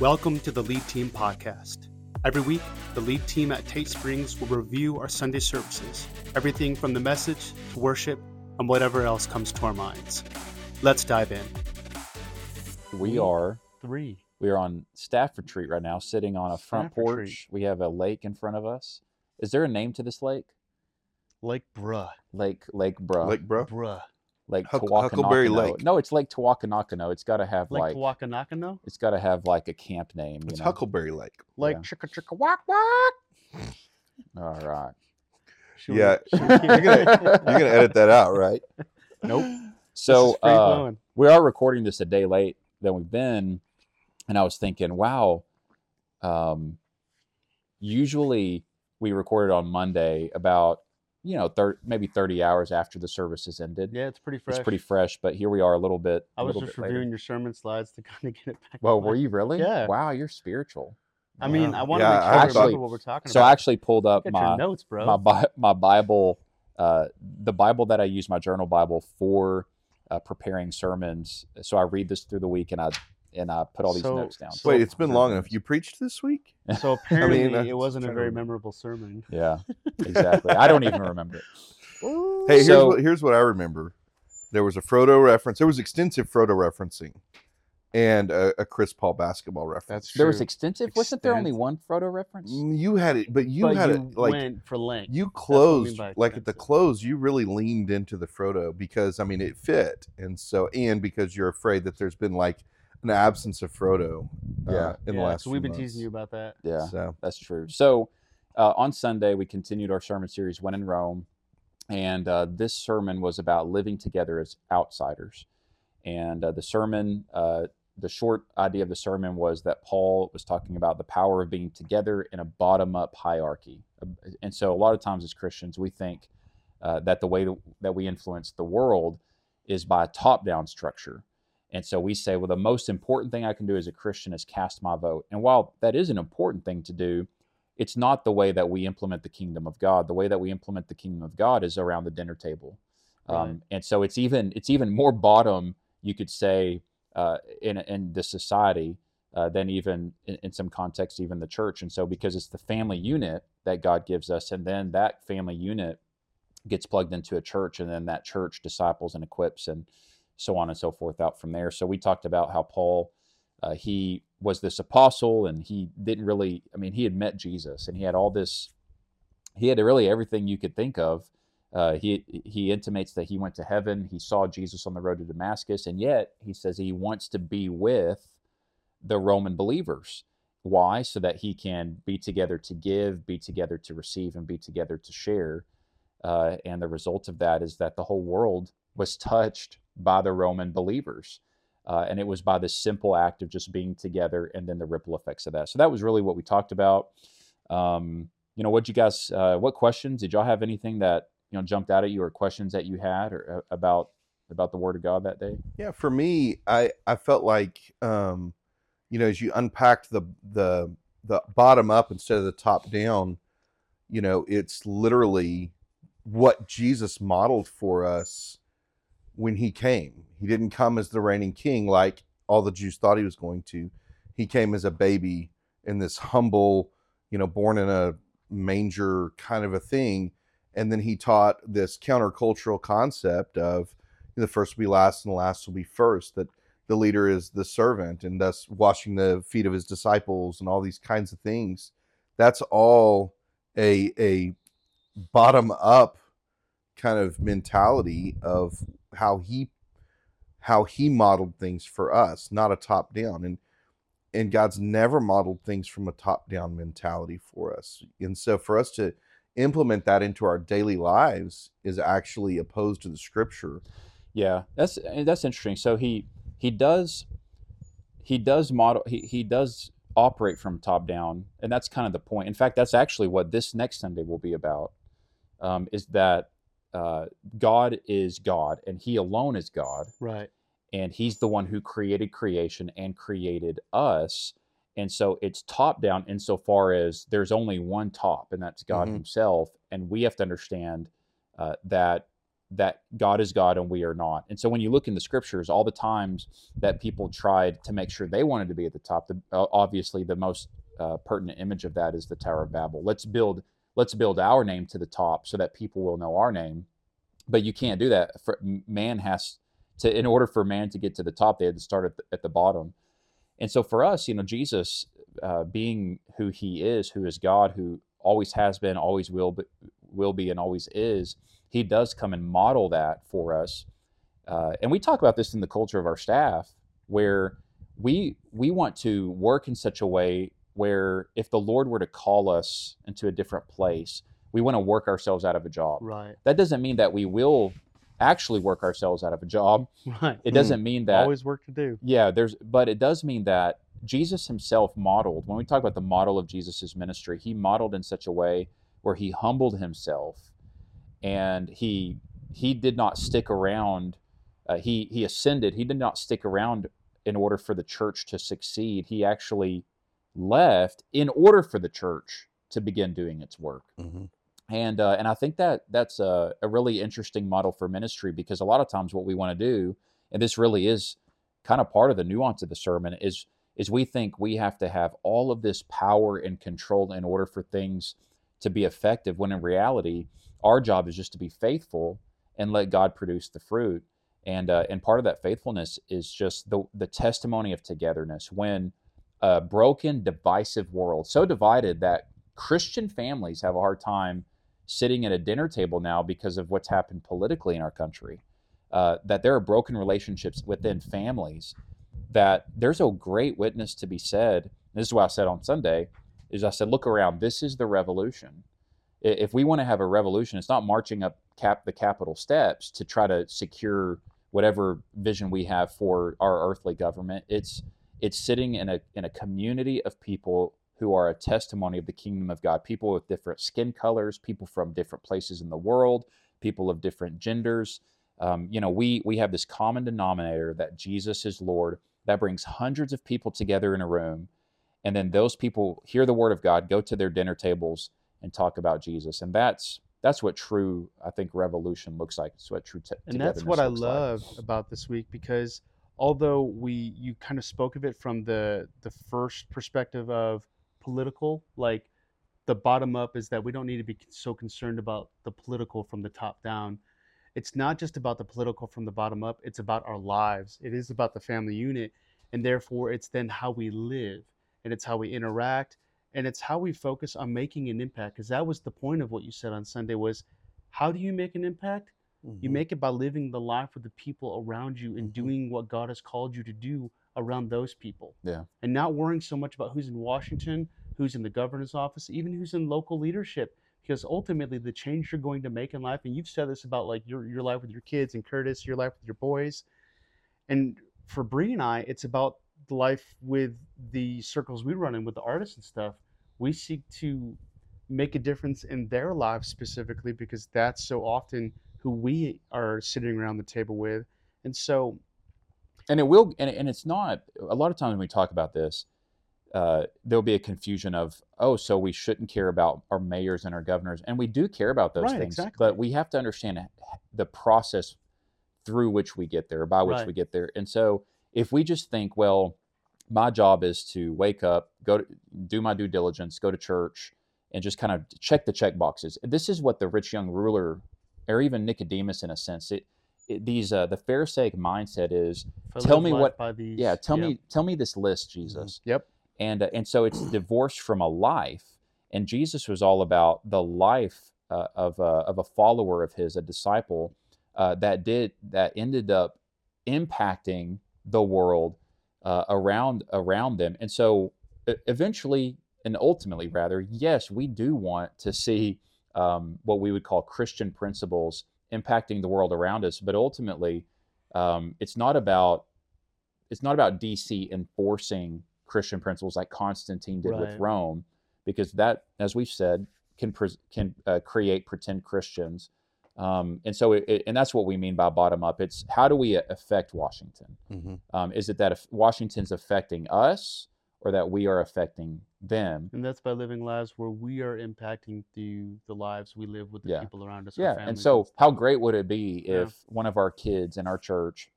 Welcome to the Lead Team Podcast. Every week, the Lead Team at Tate Springs will review our Sunday services, everything from the message to worship and whatever else comes to our minds. Let's dive in. We are Three. we are on staff retreat right now, sitting on a front Staff porch. retreat. We have a lake in front of us. Is there a name to this lake? Lake Bruh. Lake Lake Bruh. Lake Bro. Bruh. Lake Huck- Huckleberry Tawakanakano. Lake. No, it's Lake Tawakanakano. It's got to have Lake like Tawakanakano? it's got to have like a camp name. You It's know? Huckleberry Lake. Lake Yeah. Chicka Chicka Wak Wak. All right. Should Yeah, should we you're gonna- You're gonna edit that out, right? Nope. So This is free uh, we are recording this a day late than we've been, and I was thinking, wow. Um, usually we recorded on Monday about you know thir- maybe thirty hours after the service has ended. Yeah, it's pretty fresh. It's pretty fresh, but here we are a little bit. I was just bit later. reviewing your sermon slides to kind of get it back. Well, were you really? Yeah. Wow, you're spiritual. I mean, I want to make sure I I actually- remember what we're talking So about. I actually pulled up my notes, bro. my Bi- my Bible, uh, the Bible that I use, my journal Bible for uh, preparing sermons. So I read this through the week, and I and I put all these So- notes down. so- Wait, it's been long enough. You preached this week? So apparently, uh, it wasn't a very remember. memorable sermon. yeah, exactly. I don't even remember it. Hey, here's So- what here's what I remember. There was a Frodo reference. There was extensive Frodo referencing, and a, a Chris Paul basketball reference. That's There was true. extensive. Wasn't there only Extent- one Frodo reference? Mm, You had it, but you but had you it like went for length. you what I mean closed by like at the extensive. close. You really leaned into the Frodo because I mean it fit, and so and because you're afraid that there's been like an absence of Frodo. uh, Yeah. in the yeah, last. so we've few been teasing you about that. Yeah, So that's true. So uh, on Sunday, we continued our sermon series, When in Rome. And uh, this sermon was about living together as outsiders. And uh, the sermon, uh, the short idea of the sermon was that Paul was talking about the power of being together in a bottom up hierarchy. Uh, And so a lot of times as Christians, we think uh, that the way that we influence the world is by a top down structure. And so we say, well, the most important thing I can do as a Christian is cast my vote. And while that is an important thing to do, it's not the way that we implement the kingdom of God. The way that we implement the kingdom of God is around the dinner table. Right. Um, and so it's even it's even more bottom, you could say, uh, in in the society uh, than even in, in some context, even the church. And so because it's the family unit that God gives us, and then that family unit gets plugged into a church, and then that church disciples and equips and so on and so forth out from there. So we talked about how Paul uh, he was this apostle and he didn't really i mean he had met jesus and he had all this he had really everything you could think of. Uh, he he intimates that he went to heaven he saw jesus on the road to damascus and yet he says he wants to be with the roman believers. Why? So that he can be together to give be together to receive and be together to share. Uh, and the result of that is that the whole world was touched by the roman believers uh, and it was by this simple act of just being together and then the ripple effects of that. So that was really what we talked about. Um, you know what you guys uh, what questions? Did y'all have anything that you know jumped out at you or questions that you had or uh, about about the word of god that day? Yeah, for me, I I felt like um, you know, as you unpacked the the the bottom up instead of the top down, you know, it's literally what Jesus modeled for us when he came. He didn't come as the reigning king like all the Jews thought he was going to. He came as a baby in this humble, you know, born in a manger kind of a thing. And then he taught this countercultural concept of the first will be last and the last will be first that the leader is the servant and thus washing the feet of his disciples and all these kinds of things that's all a a bottom up kind of mentality of how he how he modeled things for us not a top down and and God's never modeled things from a top down mentality for us. And so for us to implement that into our daily lives is actually opposed to the scripture. Yeah that's that's interesting. So he he does he does model he, he does operate from top down and that's kind of the point. In fact that's actually what this next sunday will be about um, is that uh, god is god and he alone is god Right. and he's the one who created creation and created us and so it's top down insofar as there's only one top and that's god Mhm. himself and we have to understand uh, that that God is God and we are not. And so when you look in the scriptures, all the times that people tried to make sure they wanted to be at the top, the, obviously the most uh, pertinent image of that is the Tower of Babel. Let's build let's build our name to the top so that people will know our name. But you can't do that. For, man has to in order for man to get to the top, they had to start at the, at the bottom. And so for us, you know, Jesus uh, being who he is, who is God, who always has been, always will be, will be, and always is, he does come and model that for us. Uh, and we talk about this in the culture of our staff, where we we want to work in such a way where if the Lord were to call us into a different place, we want to work ourselves out of a job. Right. That doesn't mean that we will actually work ourselves out of a job. Right. It doesn't mean that Always work to do. yeah, there's but it does mean that Jesus himself modeled when we talk about the model of Jesus's ministry, he modeled in such a way where he humbled himself and he he did not stick around uh, he he ascended he did not stick around in order for the church to succeed he actually left in order for the church to begin doing its work Mm-hmm. and uh, and I think that that's a, a really interesting model for ministry because a lot of times what we want to do, and this really is kind of part of the nuance of the sermon, is is we think we have to have all of this power and control in order for things to be effective. When in reality, our job is just to be faithful and let God produce the fruit. And uh, and part of that faithfulness is just the the testimony of togetherness. When a broken, divisive world, so divided that Christian families have a hard time sitting at a dinner table now because of what's happened politically in our country. Uh, that there are broken relationships within families. That there's a great witness to be said. This is what I said on Sunday. Is I said, look around. This is the revolution. If we want to have a revolution, it's not marching up cap the Capitol steps to try to secure whatever vision we have for our earthly government. It's it's sitting in a in a community of people who are a testimony of the kingdom of God, people with different skin colors, people from different places in the world, people of different genders. Um, you know, we we have this common denominator that Jesus is Lord. That brings hundreds of people together in a room, and then those people hear the word of God, go to their dinner tables, and talk about Jesus. And that's that's what true, I think, revolution looks like. It's what true and that's what I looks like. love about this week because although we you kind of spoke of it from the the first perspective of political, like the bottom up is that we don't need to be so concerned about the political from the top down. It's not just about the political from the bottom up, it's about our lives. It is about the family unit and therefore it's then how we live and it's how we interact and it's how we focus on making an impact because that was the point of what you said on Sunday was how do you make an impact? Mm-hmm. You make it by living the life with the people around you and Mhm. doing what God has called you to do around those people. Yeah. And not worrying so much about who's in Washington, who's in the governor's office, even who's in local leadership. Because ultimately the change you're going to make in life, and you've said this about like your your life with your kids and Curtis, your life with your boys. And for Bree and I, it's about the life with the circles we run in with the artists and stuff. We seek to make a difference in their lives specifically because that's so often who we are sitting around the table with. And so and it will and, and it's not a lot of times when we talk about this uh, there'll be a confusion of oh so we shouldn't care about our mayors and our governors and we do care about those Right, things exactly. but we have to understand the process through which we get there by which Right. we get there and so if we just think well my job is to wake up go to do my due diligence go to church and just kind of check the check boxes this is what the rich young ruler or even nicodemus in a sense it, it these uh, the pharisaic mindset is I Tell me what- by these, yeah tell yep, me tell me this list jesus. Yep. and uh, and so it's divorced from a life and jesus was all about the life uh, of, a, of a follower of his a disciple uh, that did that ended up impacting the world uh, around around them. And so eventually and ultimately rather yes we do want to see um, what we would call christian principles impacting the world around us. But ultimately um, it's not about it's not about dc enforcing christian principles like constantine did with rome because that as we've said can pres can uh, create pretend christians. Um, and so it, it- and that's what we mean by bottom up. It's how do we affect washington? Mm-hmm. um, is it that if washington's affecting us or that we are affecting them. And that's by living lives where we are impacting the the lives we live with the Yeah. people around us. our Yeah, and so how great would it be Yeah. if one of our kids in our church,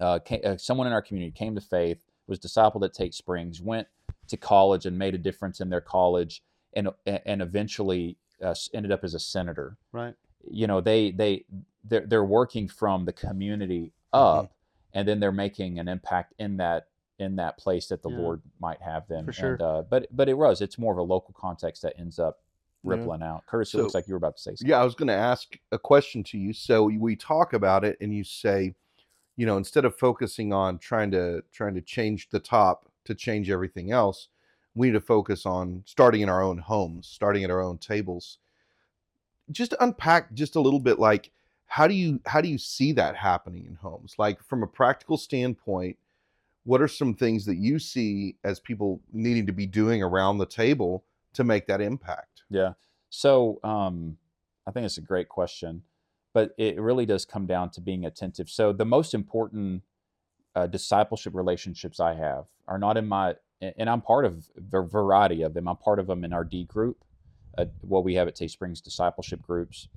uh, ca- uh, someone in our community came to faith, was discipled at Tate Springs, went to college and made a difference in their college, and and eventually uh, ended up as a senator. right, You know, they they they're, they're working from the community Mm-hmm. up, and then they're making an impact in that in that place that the Yeah. Lord might have them. For sure. And, uh, but but it was it's more of a local context that ends up Yeah. rippling out. Curtis, it looks like you were about to say something. Yeah, I was going to ask a question to you. So we talk about it, and you say, you know, instead of focusing on trying to trying to change the top to change everything else, we need to focus on starting in our own homes, starting at our own tables. Just unpack just a little bit, like how do you how do you see that happening in homes? Like from a practical standpoint, what are some things that you see as people needing to be doing around the table to make that impact? Yeah. So um, I think it's a great question, but it really does come down to being attentive. So the most important uh, discipleship relationships I have are not in my, and I'm part of a variety of them. I'm part of them in our D group, uh, what we have at Tate Springs discipleship groups.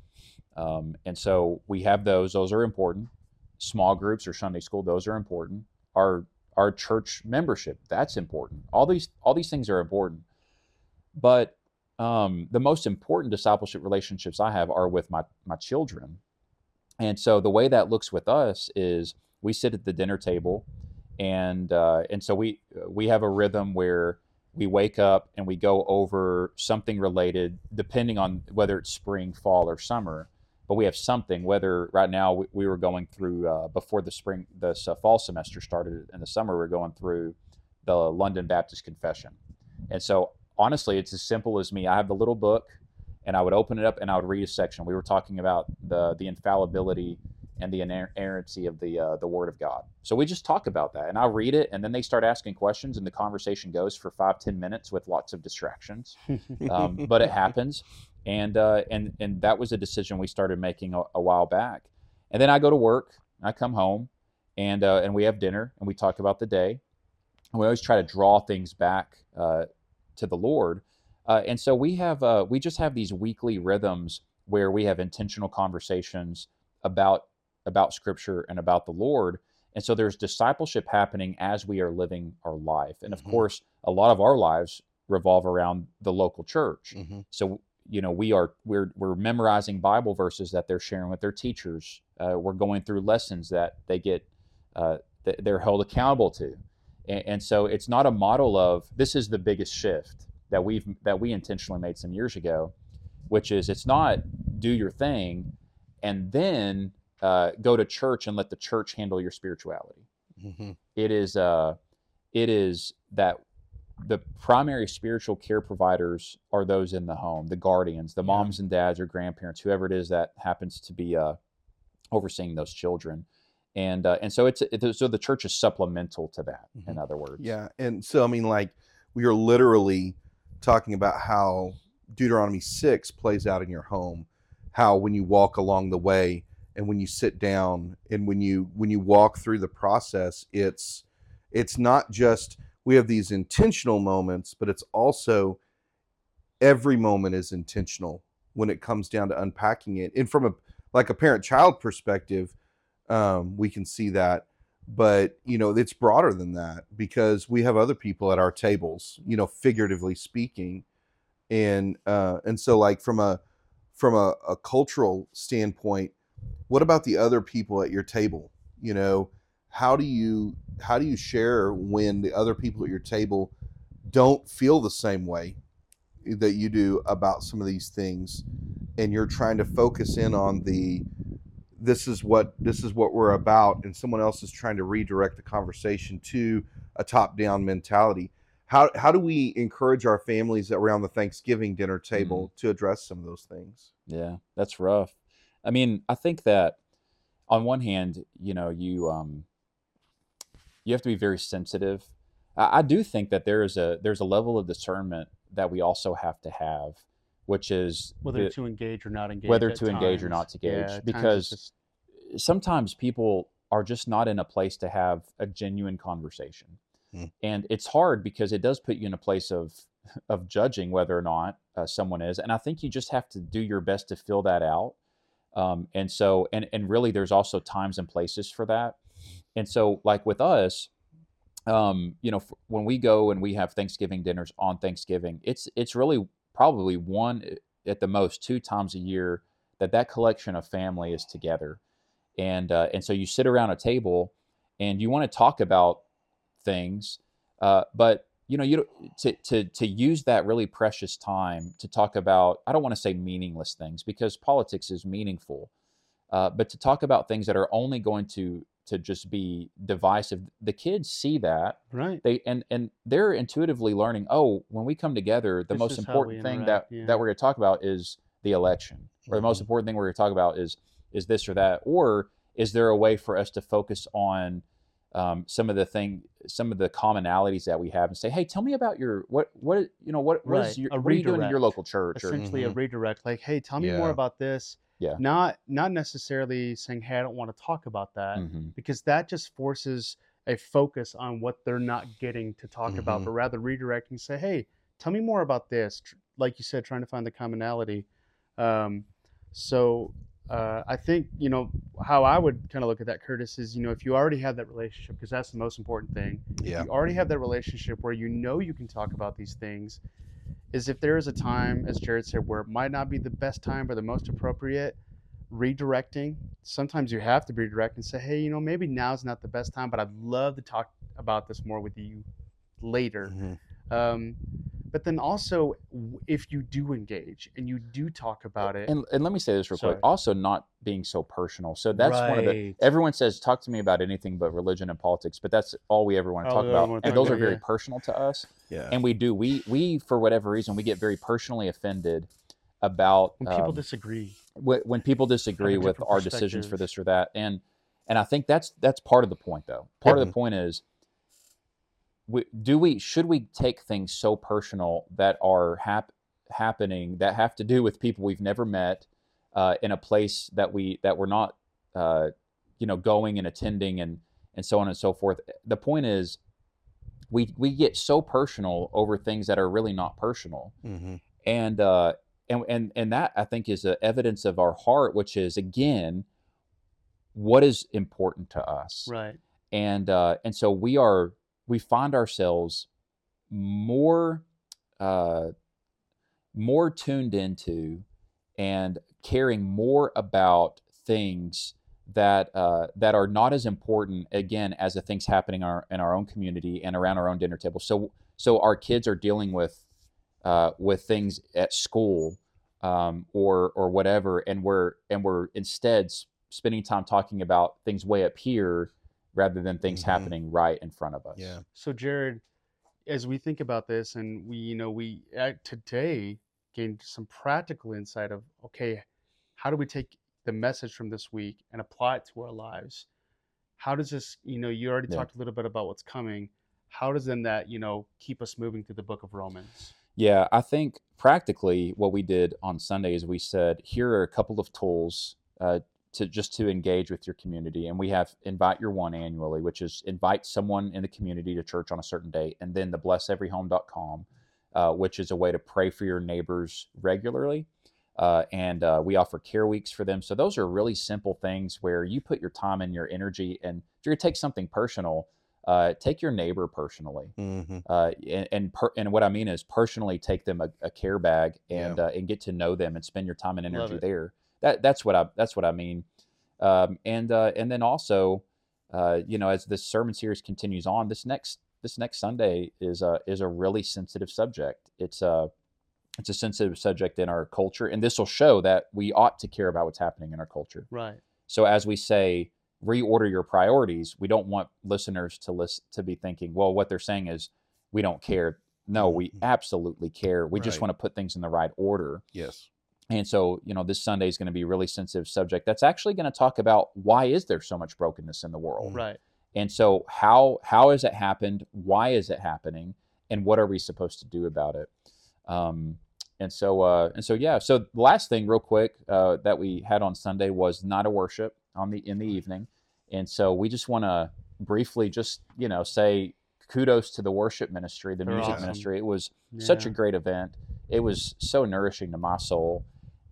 Um, and so we have those, those are important. Small groups or Sunday school, those are important. Our, our church membership, that's important. All these, all these things are important. But um, the most important discipleship relationships I have are with my my children, and so the way that looks with us is we sit at the dinner table, and uh, and so we we have a rhythm where we wake up and we go over something related, depending on whether it's spring, fall, or summer. But we have something. Whether right now we, we were going through uh, before the spring, the s- fall semester started in the summer, we we're going through the London Baptist Confession, and so honestly, it's as simple as me. I have the little book, and I would open it up and I would read a section. We were talking about the the infallibility and the inerrancy of the uh, the Word of God. So we just talk about that, and I read it, and then they start asking questions, and the conversation goes for five ten minutes with lots of distractions. Um, but it happens, and uh, and and that was a decision we started making a, a while back. And then I go to work, I come home, and uh, and we have dinner, and we talk about the day. And we always try to draw things back uh, to the Lord. Uh, and so we have uh, we just have these weekly rhythms where we have intentional conversations about about Scripture and about the Lord. And so there's discipleship happening as we are living our life. And of Mhm. course, a lot of our lives revolve around the local church. Mm-hmm. So you know we are we're we're memorizing Bible verses that they're sharing with their teachers. Uh, we're going through lessons that they get uh, that they're held accountable to, and, and so it's not a model of this is the biggest shift that we've that we intentionally made some years ago, which is it's not do your thing and then uh, go to church and let the church handle your spirituality Mm-hmm. it is uh it is that the primary spiritual care providers are those in the home the guardians the moms and dads or grandparents whoever it is that happens to be uh overseeing those children. And uh, and so it's it, so the church is supplemental to that in Mhm. other words. Yeah, and so I mean, like we are literally talking about how Deuteronomy six plays out in your home, how when you walk along the way and when you sit down and when you when you walk through the process, it's it's not just we have these intentional moments, but it's also every moment is intentional when it comes down to unpacking it. And from a like a parent child perspective, um, we can see that but you know it's broader than that because we have other people at our tables you know figuratively speaking and uh and so like from a from a, a cultural standpoint what about the other people at your table you know how do you how do you share when the other people at your table don't feel the same way that you do about some of these things? And you're trying to focus in on the this is what this is what we're about and someone else is trying to redirect the conversation to a top down mentality. How how do we encourage our families around the thanksgiving dinner table to address some of those things? Yeah, that's rough. I mean, I think that on one hand, you know, you um you have to be very sensitive. I, I do think that there is a there's a level of discernment that we also have to have, which is whether the- to engage or not engage. whether at to engage or not to engage, at times it's because just- sometimes people are just not in a place to have a genuine conversation. Hmm. And it's hard because it does put you in a place of of judging whether or not uh, someone is, and I think you just have to do your best to fill that out. Um, and so, and and really, there's also times and places for that. And so, like with us, um, you know, f- when we go and we have Thanksgiving dinners on Thanksgiving, it's it's really probably one eh, at the most two times a year that that collection of family is together, and uh, and so you sit around a table and you want to talk about things, uh, but you know you to to to use that really precious time to talk about I don't want to say meaningless things because politics is meaningful, uh, but to talk about things that are only going to to just be divisive. The kids see that Right. they and and they're intuitively learning. Oh, when we come together, the This most is important thing that yeah. that we're going to talk about is the election, or the most Mhm. important thing we're going to talk about is is this or that, or is there a way for us to focus on um, some of the thing, some of the commonalities that we have, and say, hey, tell me about your what what you know what what, is Right, your, a what are you doing in your local church, or Essentially, a redirect. Like, hey, tell me more about this. Yeah. Not not necessarily saying, hey, I don't want to talk about that. Mhm. because that just forces a focus on what they're not getting to talk about, Mhm. but rather redirecting, say, hey, tell me more about this. Like you said, trying to find the commonality. Um, so uh, I think, you know, how I would kind of look at that, Curtis, is, you know, if you already have that relationship, because that's the most important thing, Yeah. you already have that relationship where you know you can talk about these things, is if there is a time, as Jared said, where it might not be the best time or the most appropriate, redirecting. Sometimes you have to redirect and say, hey, you know, maybe now's not the best time, but I'd love to talk about this more with you later. Mhm. Um, but then also, if you do engage and you do talk about it, And, and let me say this real Sorry. quick. Also, not being so personal. So that's one of the. Right. Everyone says talk to me about anything but religion and politics, but that's all we ever want to All talk about. And talk those are very yeah. personal to us, Yeah. and we do. We we for whatever reason we get very personally offended about when people um, disagree, wh- when people disagree with our decisions for this or that and and i think that's that's part of the point though part of Mhm. the point is we, do we should we take things so personal that are hap- happening that have to do with people we've never met uh, in a place that we that we're not uh, you know going and attending and and so on and so forth the point is we we get so personal over things that are really not personal Mhm. and uh and and and that i think is a evidence of our heart which is again what is important to us right? and uh and so we are we find ourselves more uh more tuned into and caring more about things that uh, that are not as important again as the things happening in our, in our own community and around our own dinner table. So so our kids are dealing with uh, with things at school um, or or whatever, and we're and we're instead spending time talking about things way up here rather than things Mhm. happening right in front of us. Yeah. So Jared, as we think about this, and we, you know, we uh, today gained some practical insight of okay, how do we take the message from this week and apply it to our lives? How does this, you know, you already Yeah. talked a little bit about what's coming. How does then that, you know, keep us moving through the book of Romans? Yeah, I think practically what we did on Sunday is we said, here are a couple of tools uh, to just to engage with your community, and we have invite your one annually, which is invite someone in the community to church on a certain day, and then the blesseveryhome.com, uh, which is a way to pray for your neighbors regularly. Uh, and uh, we offer care weeks for them. So those are really simple things where you put your time and your energy, and if you're gonna take something personal, uh, take your neighbor personally Mhm. uh, and and, per, and what I mean is personally take them a, a care bag and Yeah. uh, and get to know them and spend your time and energy there. That that's what I that's what I mean. Um, and uh, and then also, uh, you know, as this sermon series continues on, this next this next Sunday is a is a really sensitive subject. It's a it's a sensitive subject in our culture, and this will show that we ought to care about what's happening in our culture. Right. So as we say, reorder your priorities, we don't want listeners to list to be thinking, well, what they're saying is we don't care. No, we Mhm. absolutely care. We just want to put things in the right order. Yes. And so, you know, this Sunday is going to be a really sensitive subject that's actually going to talk about why is there so much brokenness in the world? Right. And so how how has it happened? Why is it happening? And what are we supposed to do about it? Um, and so uh, and so yeah. So the last thing, real quick, uh, that we had on Sunday was night of worship on the in the evening. And so we just want to briefly just you know say kudos to the worship ministry, the They're music awesome. ministry. It was such a great event. It was so nourishing to my soul.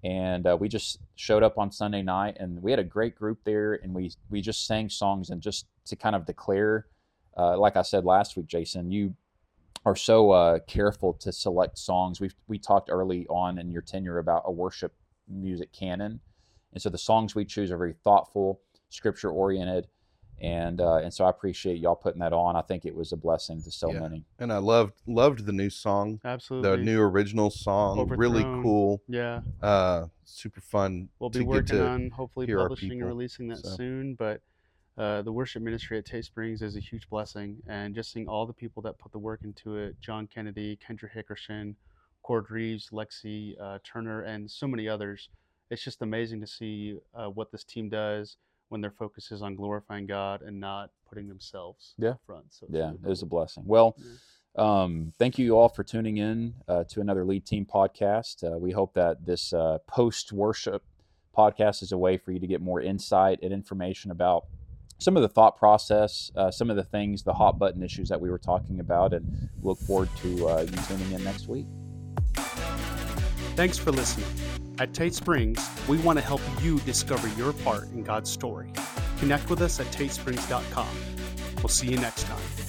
And uh, we just showed up on Sunday night, and we had a great group there, and we we just sang songs, and just to kind of declare, uh, like I said last week, Jason, you are so uh, careful to select songs. We we talked early on in your tenure about a worship music canon, and so the songs we choose are very thoughtful, scripture oriented, and uh, and so I appreciate y'all putting that on. I think it was a blessing to so Yeah. many. And I loved loved the new song, Absolutely. the new original song, really cool, Yeah. uh, super fun. We'll to be get working to on hopefully hear our publishing and releasing that so. soon. But uh, the worship ministry at Tate Springs is a huge blessing, and just seeing all the people that put the work into it: John Kennedy, Kendra Hickerson, Cord Reeves, Lexi uh, Turner, and so many others. It's just amazing to see uh, what this team does when their focus is on glorifying God and not putting themselves Yeah. up front. So Yeah, really it was a blessing. Well, Yeah. um, thank you all for tuning in uh, to another Lead Team podcast. Uh, we hope that this uh, post worship podcast is a way for you to get more insight and information about some of the thought process, uh, some of the things, the hot button issues that we were talking about, and look forward to uh, you tuning in next week. Thanks for listening. At Tate Springs, we want to help you discover your part in God's story. Connect with us at tatesprings.com. We'll see you next time.